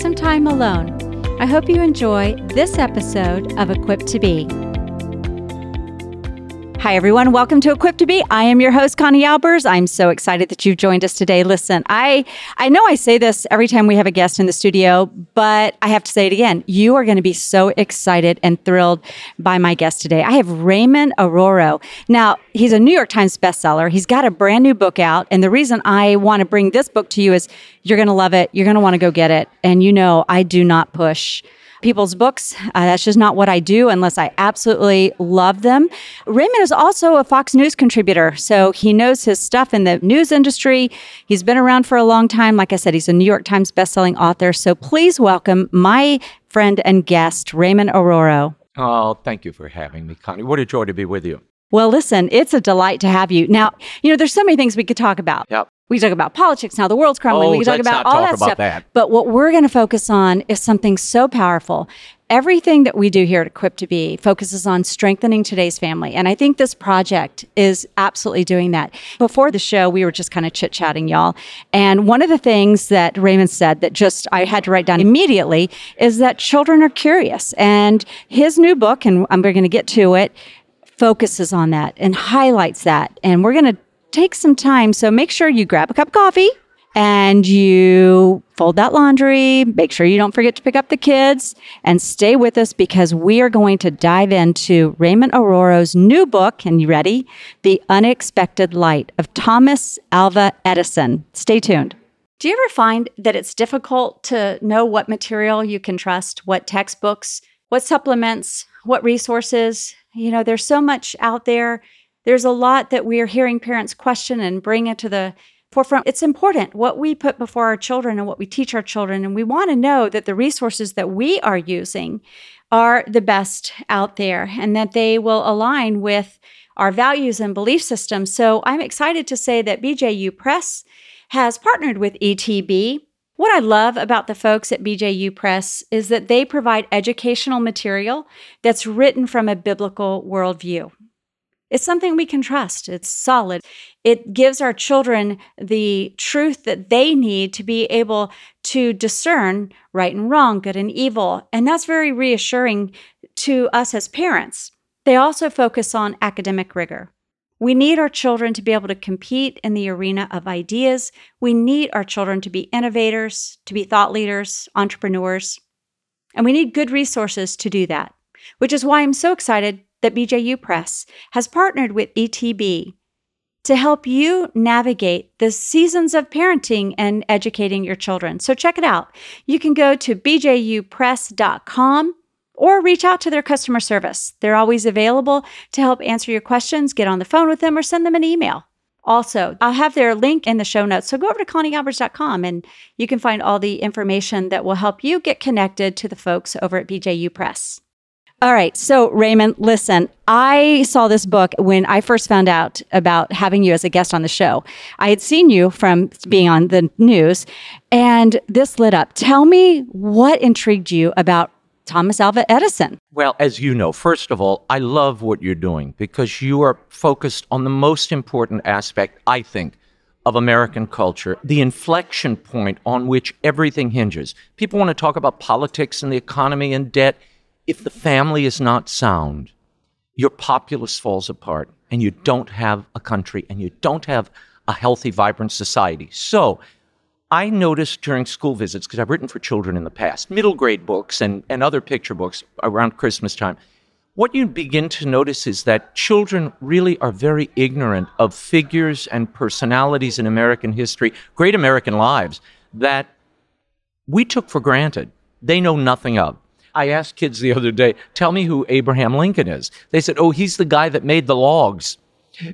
some time alone, I hope you enjoy this episode of Equipped to Be. Hi, everyone. Welcome to Equipped to Be. I am your host, Connie Albers. I'm so excited that you've joined us today. Listen, I, I know I say this every time we have a guest in the studio, but I have to say it again. You are going to be so excited and thrilled by my guest today. I have Raymond Arroyo. Now, he's a New York Times bestseller. He's got a brand new book out. And the reason I want to bring this book to you is you're going to love it. You're going to want to go get it. And you know, I do not push people's books. Uh, that's just not what I do unless I absolutely love them. Raymond is also a Fox News contributor, so he knows his stuff in the news industry. He's been around for a long time. Like I said, he's a New York Times bestselling author. So please welcome my friend and guest, Raymond Arroyo. Oh, thank you for having me, Connie. What a joy to be with you. Well, listen, it's a delight to have you. Now, you know, there's so many things we could talk about. Yep. We talk about politics, how the world's crumbling. Oh, we can talk about all that about stuff. that. But what we're going to focus on is something so powerful. Everything that we do here at Equipped to Be focuses on strengthening today's family. And I think this project is absolutely doing that. Before the show, we were just kind of chit chatting, y'all. And one of the things that Raymond said that just I had to write down immediately is that children are curious. And his new book, and I'm going to get to it, focuses on that and highlights that. And we're going to take some time. So make sure you grab a cup of coffee and you fold that laundry. Make sure you don't forget to pick up the kids and stay with us because we are going to dive into Raymond Arroyo's new book. And you ready? The Unexpected Light of Thomas Alva Edison. Stay tuned. Do you ever find that it's difficult to know what material you can trust, what textbooks, what supplements, what resources? You know, there's so much out there. There's a lot that we are hearing parents question and bring it to the forefront. It's important what we put before our children and what we teach our children. And we want to know that the resources that we are using are the best out there and that they will align with our values and belief systems. So I'm excited to say that BJU Press has partnered with ETB. What I love about the folks at BJU Press is that they provide educational material that's written from a biblical worldview. It's something we can trust. It's solid. It gives our children the truth that they need to be able to discern right and wrong, good and evil. And that's very reassuring to us as parents. They also focus on academic rigor. We need our children to be able to compete in the arena of ideas. We need our children to be innovators, to be thought leaders, entrepreneurs. And we need good resources to do that, which is why I'm so excited that BJU Press has partnered with ETB to help you navigate the seasons of parenting and educating your children. So check it out. You can go to bjupress.com or reach out to their customer service. They're always available to help answer your questions, get on the phone with them, or send them an email. Also, I'll have their link in the show notes. So go over to conniealbers.com and you can find all the information that will help you get connected to the folks over at BJU Press. All right. So, Raymond, listen, I saw this book when I first found out about having you as a guest on the show. I had seen you from being on the news, and this lit up. Tell me what intrigued you about Thomas Alva Edison. Well, as you know, first of all, I love what you're doing because you are focused on the most important aspect, I think, of American culture, the inflection point on which everything hinges. People want to talk about politics and the economy and debt. If the family is not sound, your populace falls apart and you don't have a country and you don't have a healthy, vibrant society. So, I noticed during school visits, because I've written for children in the past, middle grade books and, and other picture books around Christmas time, what you begin to notice is that children really are very ignorant of figures and personalities in American history, great American lives, that we took for granted. They know nothing of. I asked kids the other day, tell me who Abraham Lincoln is. They said, oh, he's the guy that made the logs.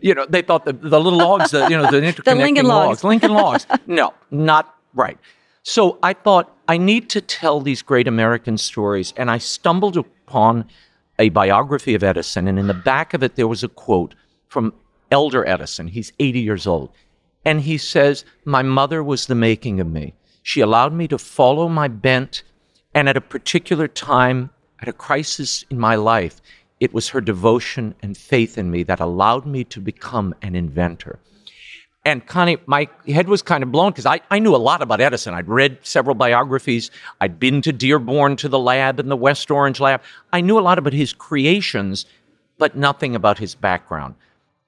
You know, they thought the, the little logs, the, you know, the interconnecting Lincoln logs. Lincoln logs. No, not right. So I thought I need to tell these great American stories. And I stumbled upon a biography of Edison, and in the back of it, there was a quote from Elder Edison. He's 80 years old. And he says, My mother was the making of me. She allowed me to follow my bent, and at a particular time, at a crisis in my life, it was her devotion and faith in me that allowed me to become an inventor. And Connie, my head was kind of blown because I, I knew a lot about Edison. I'd read several biographies. I'd been to Dearborn to the lab and the West Orange lab. I knew a lot about his creations, but nothing about his background.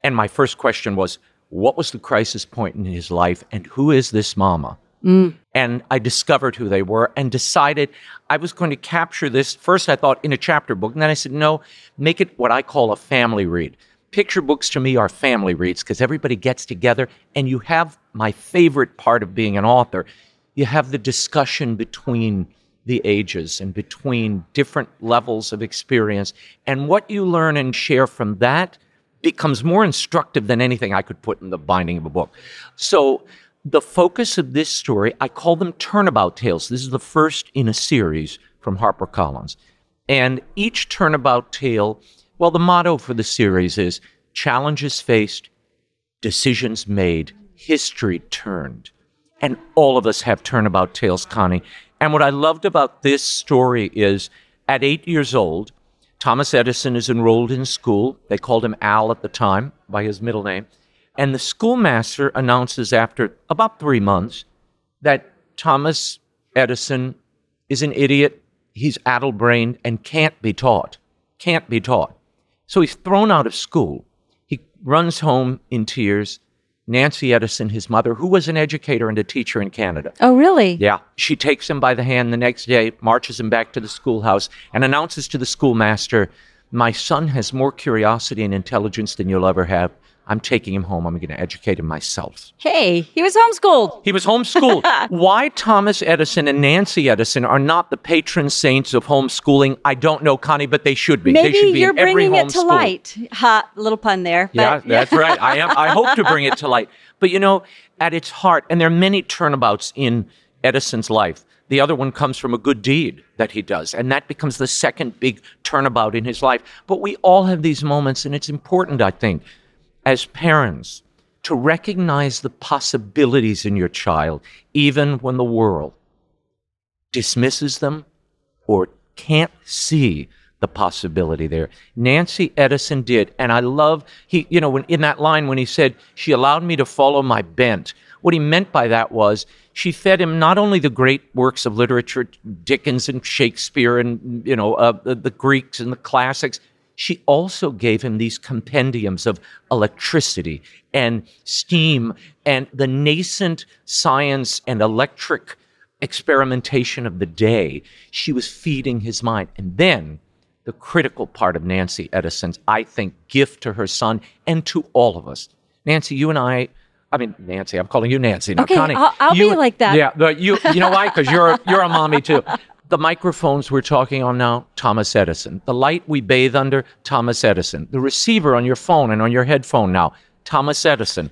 And my first question was, what was the crisis point in his life and who is this mama? Mm. And I discovered who they were and decided I was going to capture this. First, I thought in a chapter book, and then I said, no, make it what I call a family read. Picture books to me are family reads because everybody gets together and you have my favorite part of being an author. You have the discussion between the ages and between different levels of experience. And what you learn and share from that becomes more instructive than anything I could put in the binding of a book. So, the focus of this story, I call them turnabout tales. This is the first in a series from HarperCollins. And each turnabout tale, well, the motto for the series is challenges faced, decisions made, history turned. And all of us have turnabout tales, Connie. And what I loved about this story is at eight years old, Thomas Edison is enrolled in school. They called him Al at the time by his middle name. And the schoolmaster announces after about three months that Thomas Edison is an idiot, he's addle brained, and can't be taught. Can't be taught. So he's thrown out of school. He runs home in tears. Nancy Edison, his mother, who was an educator and a teacher in Canada. Oh, really? Yeah. She takes him by the hand the next day, marches him back to the schoolhouse, and announces to the schoolmaster, My son has more curiosity and intelligence than you'll ever have. I'm taking him home. I'm going to educate him myself. Hey, he was homeschooled. He was homeschooled. Why Thomas Edison and Nancy Edison are not the patron saints of homeschooling, I don't know, Connie, but they should be. Maybe they should be you're bringing it to light. Ha, little pun there. Yeah, that's right. I am. I hope to bring it to light. But you know, at its heart, and there are many turnabouts in Edison's life. The other one comes from a good deed that he does, and that becomes the second big turnabout in his life. But we all have these moments, and it's important, I think, as parents to recognize the possibilities in your child, even when the world dismisses them or can't see the possibility there. Nancy Edison did, and I love he, you know, when in that line when he said she allowed me to follow my bent. What he meant by that was she fed him not only the great works of literature, Dickens and Shakespeare, and you know uh, the, the Greeks and the classics she also gave him these compendiums of electricity and steam and the nascent science and electric experimentation of the day. She was feeding his mind. And then the critical part of Nancy Edison's, I think, gift to her son and to all of us. Nancy, you and I I mean, Nancy, I'm calling you Nancy, not okay, Connie. I'll, I'll you, be like that. Yeah, but you, you know why? Because you're you're a mommy too. The microphones we're talking on now, Thomas Edison. The light we bathe under, Thomas Edison. The receiver on your phone and on your headphone now, Thomas Edison.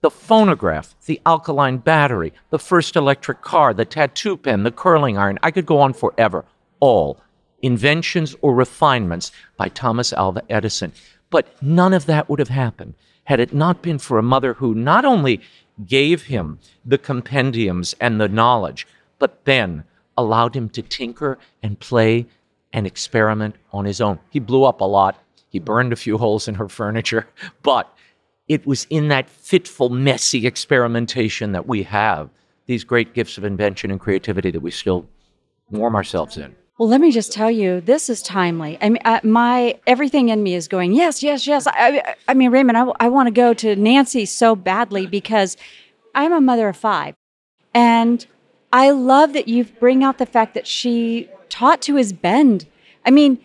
The phonograph, the alkaline battery, the first electric car, the tattoo pen, the curling iron. I could go on forever. All inventions or refinements by Thomas Alva Edison. But none of that would have happened had it not been for a mother who not only gave him the compendiums and the knowledge, but then allowed him to tinker and play and experiment on his own. He blew up a lot. He burned a few holes in her furniture, but it was in that fitful, messy experimentation that we have these great gifts of invention and creativity that we still warm ourselves in. Well, let me just tell you, this is timely. I mean, I, my everything in me is going, yes, yes, yes. I, I mean, Raymond, I, I want to go to Nancy so badly because I'm a mother of five, and I love that you bring out the fact that she taught to his bend. I mean,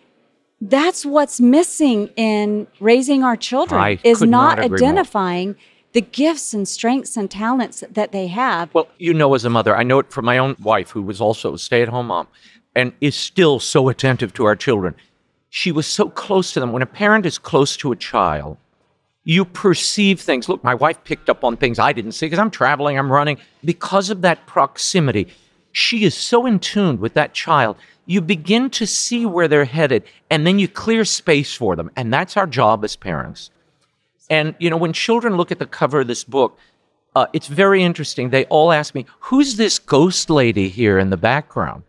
that's what's missing in raising our children I is not, not agree more. identifying the gifts and strengths and talents that they have. Well, you know, as a mother, I know it from my own wife, who was also a stay at home mom and is still so attentive to our children. She was so close to them. When a parent is close to a child, you perceive things. Look, my wife picked up on things I didn't see because I'm traveling, I'm running. Because of that proximity, she is so in tune with that child. You begin to see where they're headed, and then you clear space for them. And that's our job as parents. And, you know, when children look at the cover of this book, uh, it's very interesting. They all ask me, Who's this ghost lady here in the background?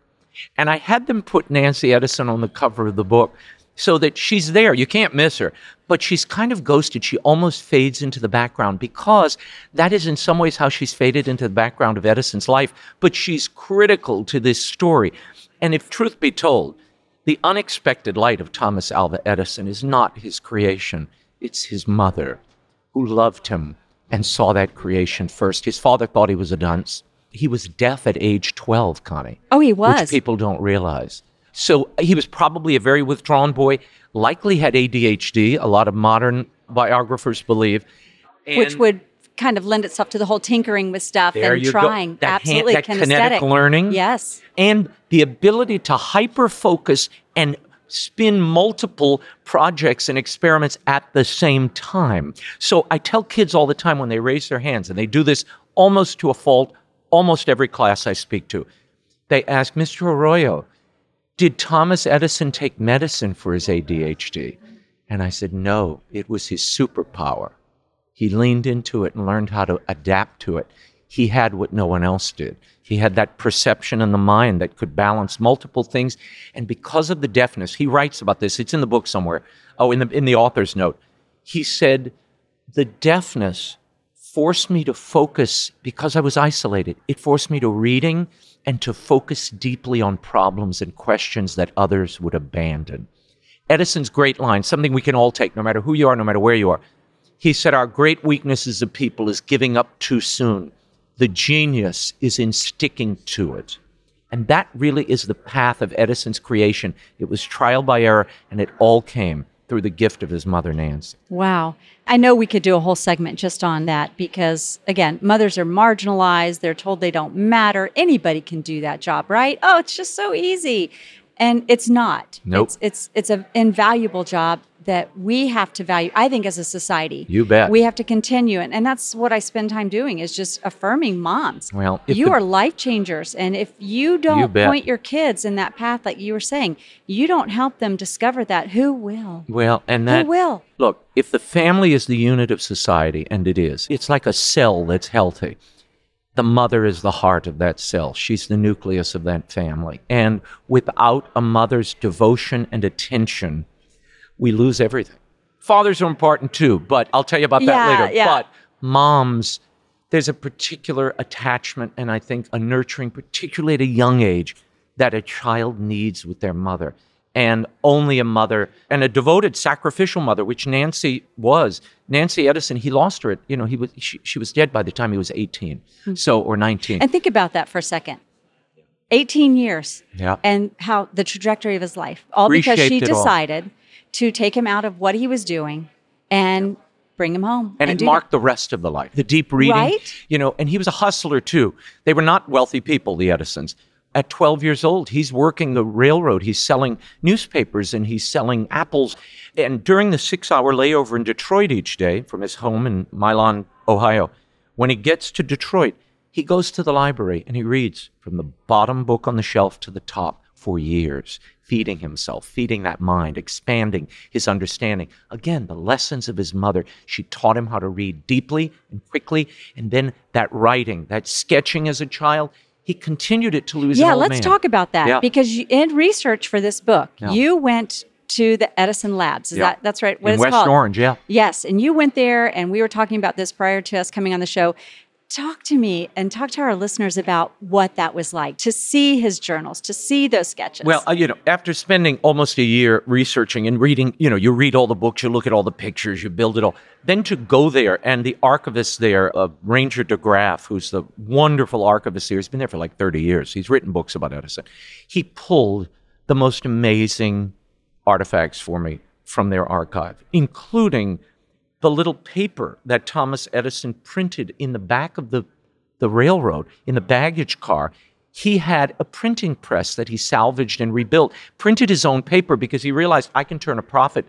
And I had them put Nancy Edison on the cover of the book so that she's there. You can't miss her. But she's kind of ghosted. She almost fades into the background because that is in some ways how she's faded into the background of Edison's life. But she's critical to this story. And if truth be told, the unexpected light of Thomas Alva Edison is not his creation, it's his mother who loved him and saw that creation first. His father thought he was a dunce. He was deaf at age 12, Connie. Oh, he was. Which people don't realize. So uh, he was probably a very withdrawn boy, likely had ADHD, a lot of modern biographers believe. which would kind of lend itself to the whole tinkering with stuff and trying. Hand- Absolutely. that kinetic learning. Yes. and the ability to hyper focus and spin multiple projects and experiments at the same time. So I tell kids all the time when they raise their hands, and they do this almost to a fault, almost every class I speak to. They ask, Mr. Arroyo, did Thomas Edison take medicine for his ADHD? And I said, no, it was his superpower. He leaned into it and learned how to adapt to it. He had what no one else did. He had that perception in the mind that could balance multiple things. And because of the deafness, he writes about this. It's in the book somewhere. Oh, in the, in the author's note. He said, the deafness forced me to focus because I was isolated. It forced me to reading and to focus deeply on problems and questions that others would abandon. Edison's great line, something we can all take, no matter who you are, no matter where you are. He said, Our great weakness as a people is giving up too soon. The genius is in sticking to it. And that really is the path of Edison's creation. It was trial by error, and it all came through the gift of his mother, Nancy. Wow. I know we could do a whole segment just on that because, again, mothers are marginalized. They're told they don't matter. Anybody can do that job, right? Oh, it's just so easy. And it's not. Nope. It's it's it's an invaluable job that we have to value. I think as a society, You bet. we have to continue, and, and that's what I spend time doing is just affirming moms. Well, you the- are life changers, and if you don't bet. point your kids in that path, like you were saying, you don't help them discover that. Who will? Well, and that Who will? Look, if the family is the unit of society, and it is, it's like a cell that's healthy. The mother is the heart of that cell. She's the nucleus of that family. And without a mother's devotion and attention, we lose everything. Fathers are important too, but I'll tell you about that Yeah, later. yeah. But moms, there's a particular attachment and I think a nurturing, particularly at a young age, that a child needs with their mother. And only a mother and a devoted sacrificial mother, which Nancy was. Nancy Edison, he lost her at, you know, he was she, she was dead by the time he was 18. Hmm. So or 19. And think about that for a second. 18 years. Yeah. And how the trajectory of his life, all because she decided all. Decided to take him out of what he was doing and bring him home. and it do marked the rest of the life. The deep reading, Right? you know, and he was a hustler too. They were not wealthy people, the Edisons. At 12 years old, he's working the railroad. He's selling newspapers and he's selling apples. And during the six hour layover in Detroit each day from his home in Milan, Ohio, when he gets to Detroit, he goes to the library and he reads from the bottom book on the shelf to the top for years, feeding himself, feeding that mind, expanding his understanding. Again, the lessons of his mother. She taught him how to read deeply and quickly. And then that writing, that sketching as a child, he continued it to lose an yeah, let's man. talk about that Yeah. because you, in research for this book, Yeah. you went to the Edison Labs. Is Yeah. that that's right? What in it's West called? Orange, yeah. Yes, and you went there, and we were talking about this prior to us coming on the show. Talk to me and talk to our listeners about what that was like to see his journals, to see those sketches. Well, uh, you know, after spending almost a year researching and reading, you know, you read all the books, you look at all the pictures, you build it all. Then to go there and the archivist there, uh, Ranger DeGraaf, who's the wonderful archivist here, he's been there for like 30 years. He's written books about Edison. He pulled the most amazing artifacts for me from their archive, including the little paper that Thomas Edison printed in the back of the, the railroad, in the baggage car. He had a printing press that he salvaged and rebuilt, printed his own paper because he realized I can turn a profit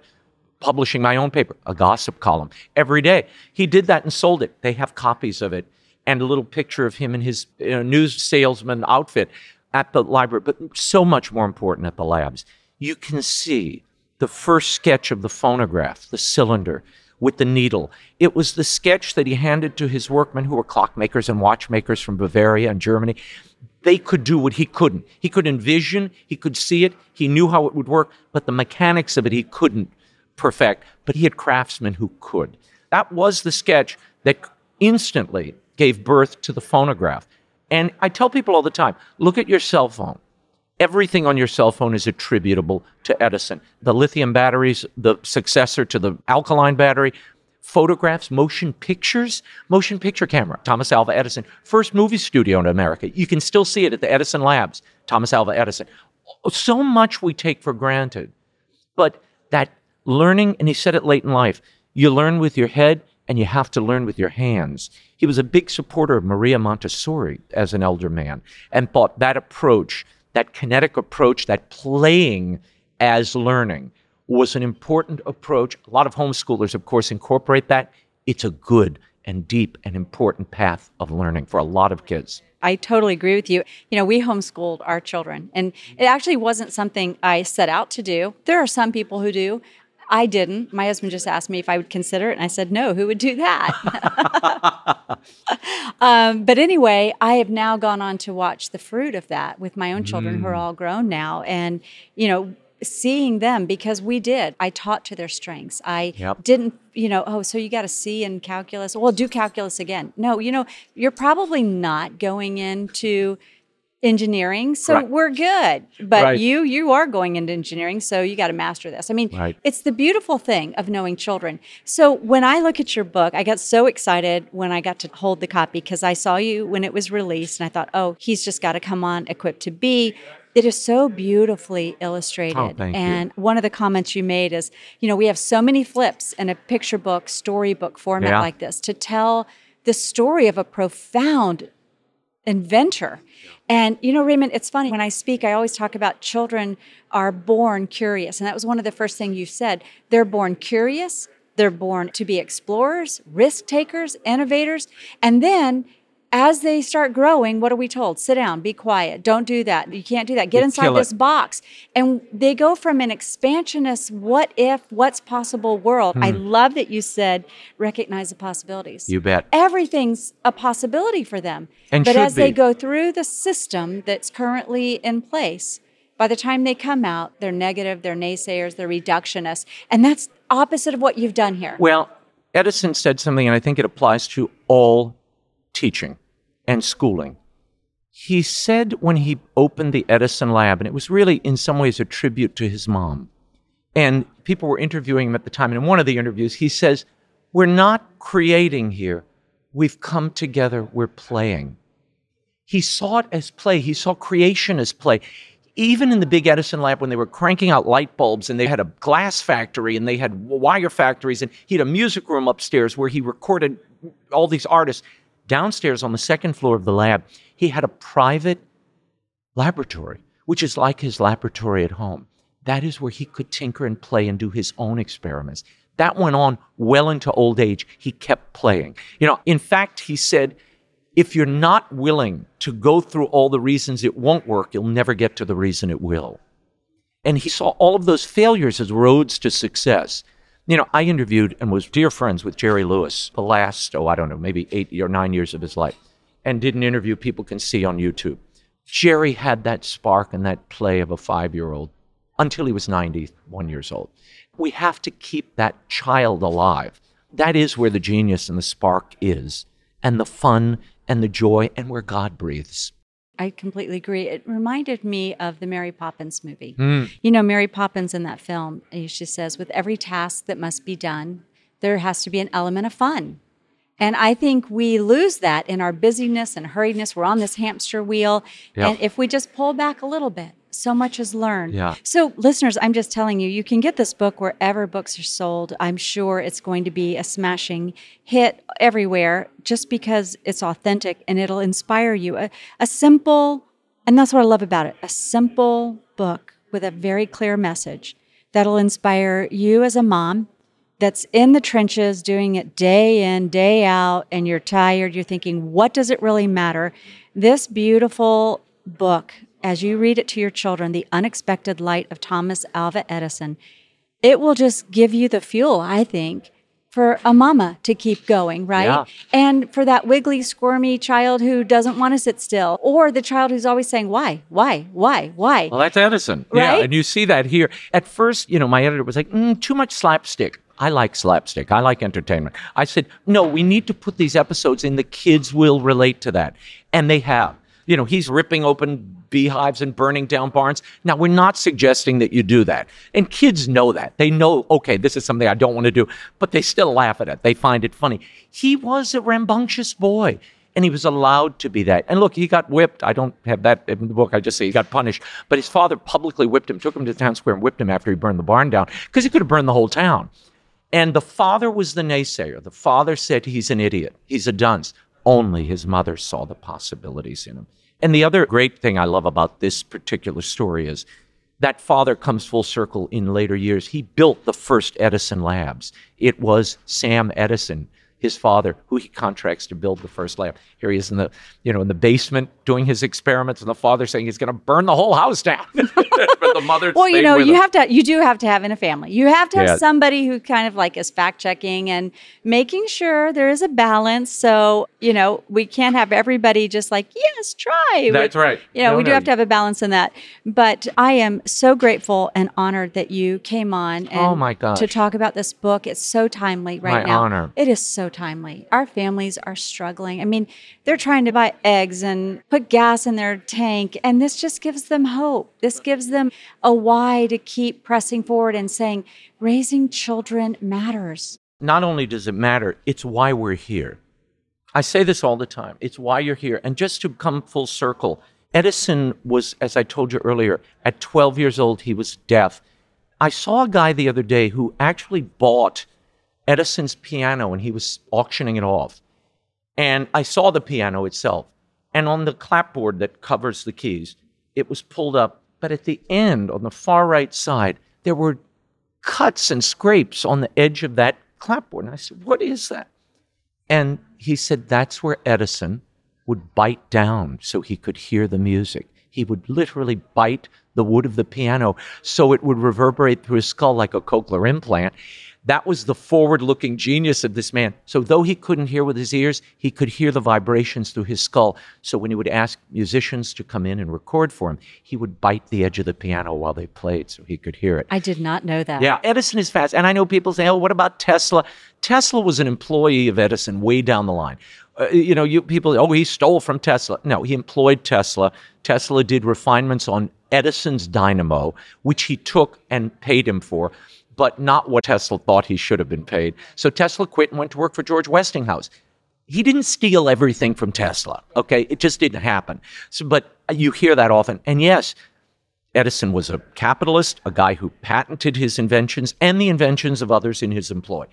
publishing my own paper, a gossip column, every day. He did that and sold it. They have copies of it. and a little picture of him in his uh, news salesman outfit at the library. But so much more important at the labs, you can see the first sketch of the phonograph, the cylinder with the needle. It was the sketch that he handed to his workmen who were clockmakers and watchmakers from Bavaria and Germany. They could do what he couldn't. He could envision, he could see it, he knew how it would work, but the mechanics of it he couldn't perfect. But he had craftsmen who could. That was the sketch that instantly gave birth to the phonograph. And I tell people all the time look at your cell phone. Everything on your cell phone is attributable to Edison. The lithium batteries, the successor to the alkaline battery, photographs, motion pictures, motion picture camera, Thomas Alva Edison, first movie studio in America. You can still see it at the Edison Labs, Thomas Alva Edison. So much we take for granted. But that learning, and he said it late in life, you learn with your head and you have to learn with your hands. He was a big supporter of Maria Montessori as an elder man and thought that approach that kinetic approach, that playing as learning, was an important approach. A lot of homeschoolers, of course, incorporate that. It's a good and deep and important path of learning for a lot of kids. I totally agree with you. You know, we homeschooled our children, and it actually wasn't something I set out to do. There are some people who do. I didn't. My husband just asked me if I would consider it, and I said, no, who would do that? um, but anyway, I have now gone on to watch the fruit of that with my own children mm. who are mm. all grown now. And, you know, seeing them because we did. I taught to their strengths. I yep. didn't, you know, oh, so you got a C in calculus. Well, do calculus again. No, you know, you're probably not going into engineering so right. we're good but right. you you are going into engineering so you got to master this i mean right. it's the beautiful thing of knowing children so when i look at your book i got so excited when i got to hold the copy because i saw you when it was released and i thought oh he's just got to come on equipped to be it is so beautifully illustrated. Oh, and you. one of the comments you made is, you know, we have so many flips in a picture book, storybook format yeah. like this to tell the story of a profound inventor. And you know, Raymond, it's funny when I speak, I always talk about children are born curious. And that was one of the first things you said. They're born curious, they're born to be explorers, risk takers, innovators. And then as they start growing, what are we told? Sit down, be quiet, don't do that. You can't do that. Get inside this box. And they go from an expansionist, what if, what's possible world. Hmm. I love that you said recognize the possibilities. You bet. Everything's a possibility for them. And but as be. they go through the system that's currently in place, by the time they come out, they're negative, they're naysayers, they're reductionists. And that's opposite of what you've done here. Well, Edison said something, and I think it applies to all teaching and schooling. He said when he opened the Edison lab, and it was really in some ways a tribute to his mom, and people were interviewing him at the time. And in one of the interviews, he says, We're not creating here. We've come together, we're playing. He saw it as play, he saw creation as play. Even in the big Edison lab, when they were cranking out light bulbs and they had a glass factory and they had wire factories, and he had a music room upstairs where he recorded all these artists downstairs on the second floor of the lab, he had a private laboratory, which is like his laboratory at home. That is where he could tinker and play and do his own experiments. That went on well into old age. He kept playing. You know, in fact, he said, if you're not willing to go through all the reasons it won't work, you'll never get to the reason it will. And he saw all of those failures as roads to success. You know, I interviewed and was dear friends with Jerry Lewis the last, oh, I don't know, maybe eight or nine years of his life, and did an interview people can see on YouTube. Jerry had that spark and that play of a five year old until he was 91 years old. We have to keep that child alive. That is where the genius and the spark is, and the fun and the joy, and where God breathes. I completely agree. It reminded me of the Mary Poppins movie. Mm. You know, Mary Poppins in that film, she says, with every task that must be done, there has to be an element of fun. And I think we lose that in our busyness and hurriedness. We're on this hamster wheel. Yep. And if we just pull back a little bit, so much is learned. Yeah. So, listeners, I'm just telling you, you can get this book wherever books are sold. I'm sure it's going to be a smashing hit everywhere just because it's authentic and it'll inspire you. A, a simple, and that's what I love about it, a simple book with a very clear message that'll inspire you as a mom, that's in the trenches doing it day in, day out, and you're tired, you're thinking, what does it really matter? This beautiful book, as you read it to your children, The Unexpected Light of Thomas Alva Edison, it will just give you the fuel, I think, for a mama to keep going, right? Yeah. And for that wiggly, squirmy child who doesn't want to sit still, or the child who's always saying, why, why, why, why? Well, that's Edison. Right? Yeah, and you see that here. At first, you know, my editor was like, mm, too much slapstick. I like slapstick. I like entertainment. I said, no, we need to put these episodes in. The kids will relate to that. And they have. You know, he's ripping open beehives and burning down barns. Now, we're not suggesting that you do that. And kids know that. They know, okay, this is something I don't want to do, but they still laugh at it. They find it funny. He was a rambunctious boy. And he was allowed to be that. And look, he got whipped. I don't have that in the book. I just say he got punished. But his father publicly whipped him, took him to the town square and whipped him after he burned the barn down because he could have burned the whole town. And the father was the naysayer. The father said he's an idiot, he's a dunce. Only his mother saw the possibilities in him. And the other great thing I love about this particular story is that father comes full circle in later years. He built the first Edison labs. It was Sam Edison, his father, who he contracts to build the first lab. Here he is in the, you know, in the basement doing his experiments, and the father saying he's going to burn the whole house down. but the mother, Well, you know, you him. have to, you do have to have in a family. You have to have Yeah. somebody who kind of like is fact checking and making sure there is a balance. So, you know, we can't have everybody just like, yes, try. That's We- right. You know, No, we do no. have to have a balance in that. But I am so grateful and honored that you came on oh and Oh, my gosh. to talk about this book. It's so timely right My now. honor. It is so timely. Our families are struggling. I mean, they're trying to buy eggs and put gas in their tank, and this just gives them hope. This gives them a why to keep pressing forward and saying, raising children matters. not only does it matter, it's why we're here. I say this all the time. It's why you're here. And just to come full circle, Edison was, as I told you earlier, at 12 years old, he was deaf. I saw a guy the other day who actually bought Edison's piano and he was auctioning it off. And I saw the piano itself. And on the clapboard that covers the keys, it was pulled up. But at the end, on the far right side, there were cuts and scrapes on the edge of that clapboard. And I said, What is that? And he said, That's where Edison would bite down so he could hear the music. He would literally bite the wood of the piano so it would reverberate through his skull like a cochlear implant. That was the forward looking genius of this man. So, though he couldn't hear with his ears, he could hear the vibrations through his skull. So, when he would ask musicians to come in and record for him, he would bite the edge of the piano while they played so he could hear it. I did not know that. Yeah, Edison is fast. And I know people say, oh, what about Tesla? Tesla was an employee of Edison way down the line. Uh, you know, you people, oh, he stole from Tesla. No, he employed Tesla. Tesla did refinements on Edison's dynamo, which he took and paid him for, but not what Tesla thought he should have been paid. So Tesla quit and went to work for George Westinghouse he didn't steal everything from Tesla. Okay, it just didn't happen. So, but you hear that often. And yes, Edison was a capitalist, a guy who patented his inventions and the inventions of others in his employ.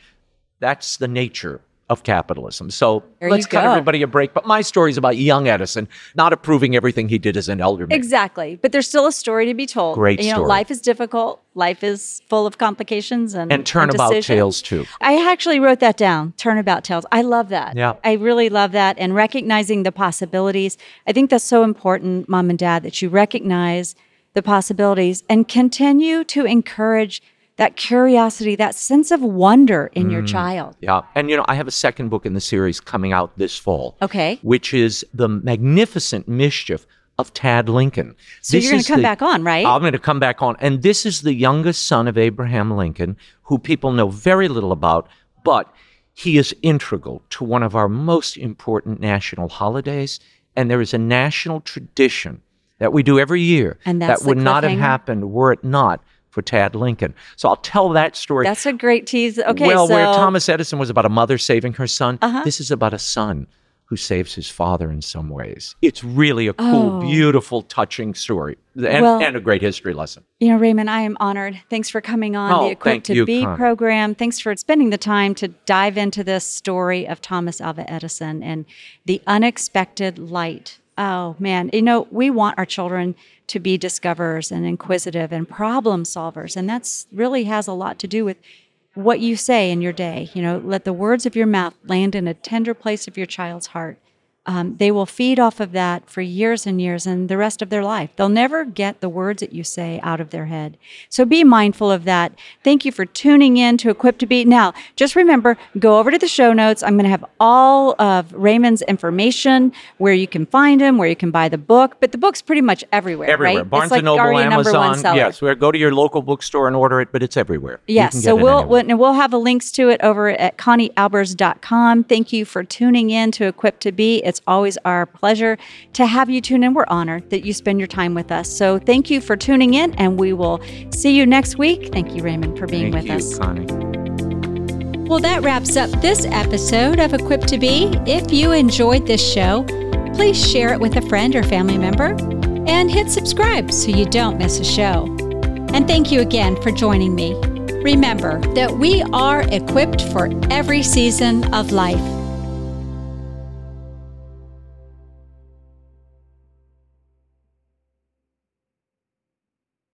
That's the nature of capitalism. So There let's cut go. everybody a break. But my story is about young Edison, not approving everything he did as an elderman. Exactly. But there's still a story to be told. Great you know, story. life is difficult. Life is full of complications and And turnabout decisions. tales too. I actually wrote that down. Turnabout tales. I love that. Yeah. I really love that. And recognizing the possibilities. I think that's so important, mom and dad, that you recognize the possibilities and continue to encourage that curiosity, that sense of wonder in Mm. your child. Yeah. And, you know, I have a second book in the series coming out this fall. Okay. Which is The Magnificent Mischief of Tad Lincoln. So This you're going to come the- back on, right? I'm going to come back on. And this is the youngest son of Abraham Lincoln, who people know very little about, but he is integral to one of our most important national holidays. And there is a national tradition that we do every year that would not have happened were it not for Tad Lincoln. So I'll tell that story. That's a great tease. Okay. well, so Uh-huh. where Thomas Edison was about a mother saving her son, this is about a son who saves his father in some ways. It's really a cool, Oh. beautiful, touching story and, Well- and a great history lesson. You know, Raymond, I am honored. Thanks for coming on Oh, the Equip thank to you, Be Con. program. Thanks for spending the time to dive into this story of Thomas Alva Edison and the unexpected light. Oh, man. You know, we want our children to be discoverers and inquisitive and problem solvers. And that's really has a lot to do with what you say in your day. You know, let the words of your mouth land in a tender place of your child's heart um, they will feed off of that for years and years and the rest of their life. They'll never get the words that you say out of their head. So be mindful of that. Thank you for tuning in to Equipped to Be. Now, just remember, go over to the show notes. I'm going to have all of Raymond's information, where you can find him, where you can buy the book. But the book's pretty much everywhere. Everywhere. Right? Barnes like and Noble, Amazon. Yes, go to your local bookstore and order it, but it's everywhere. Yes. So we'll, we'll, we'll have the links to it over at conniealbers.com. Thank you for tuning in to Equipped to Be. It's always our pleasure to have you tune in. We're honored that you spend your time with us. So thank you for tuning in, and we will see you next week. Thank you, Raymond, for being thank with you, us. Connie. Well, that wraps up this episode of Equipped to Be. If you enjoyed this show, please share it with a friend or family member and hit subscribe so you don't miss a show. And thank you again for joining me. Remember that we are equipped for every season of life.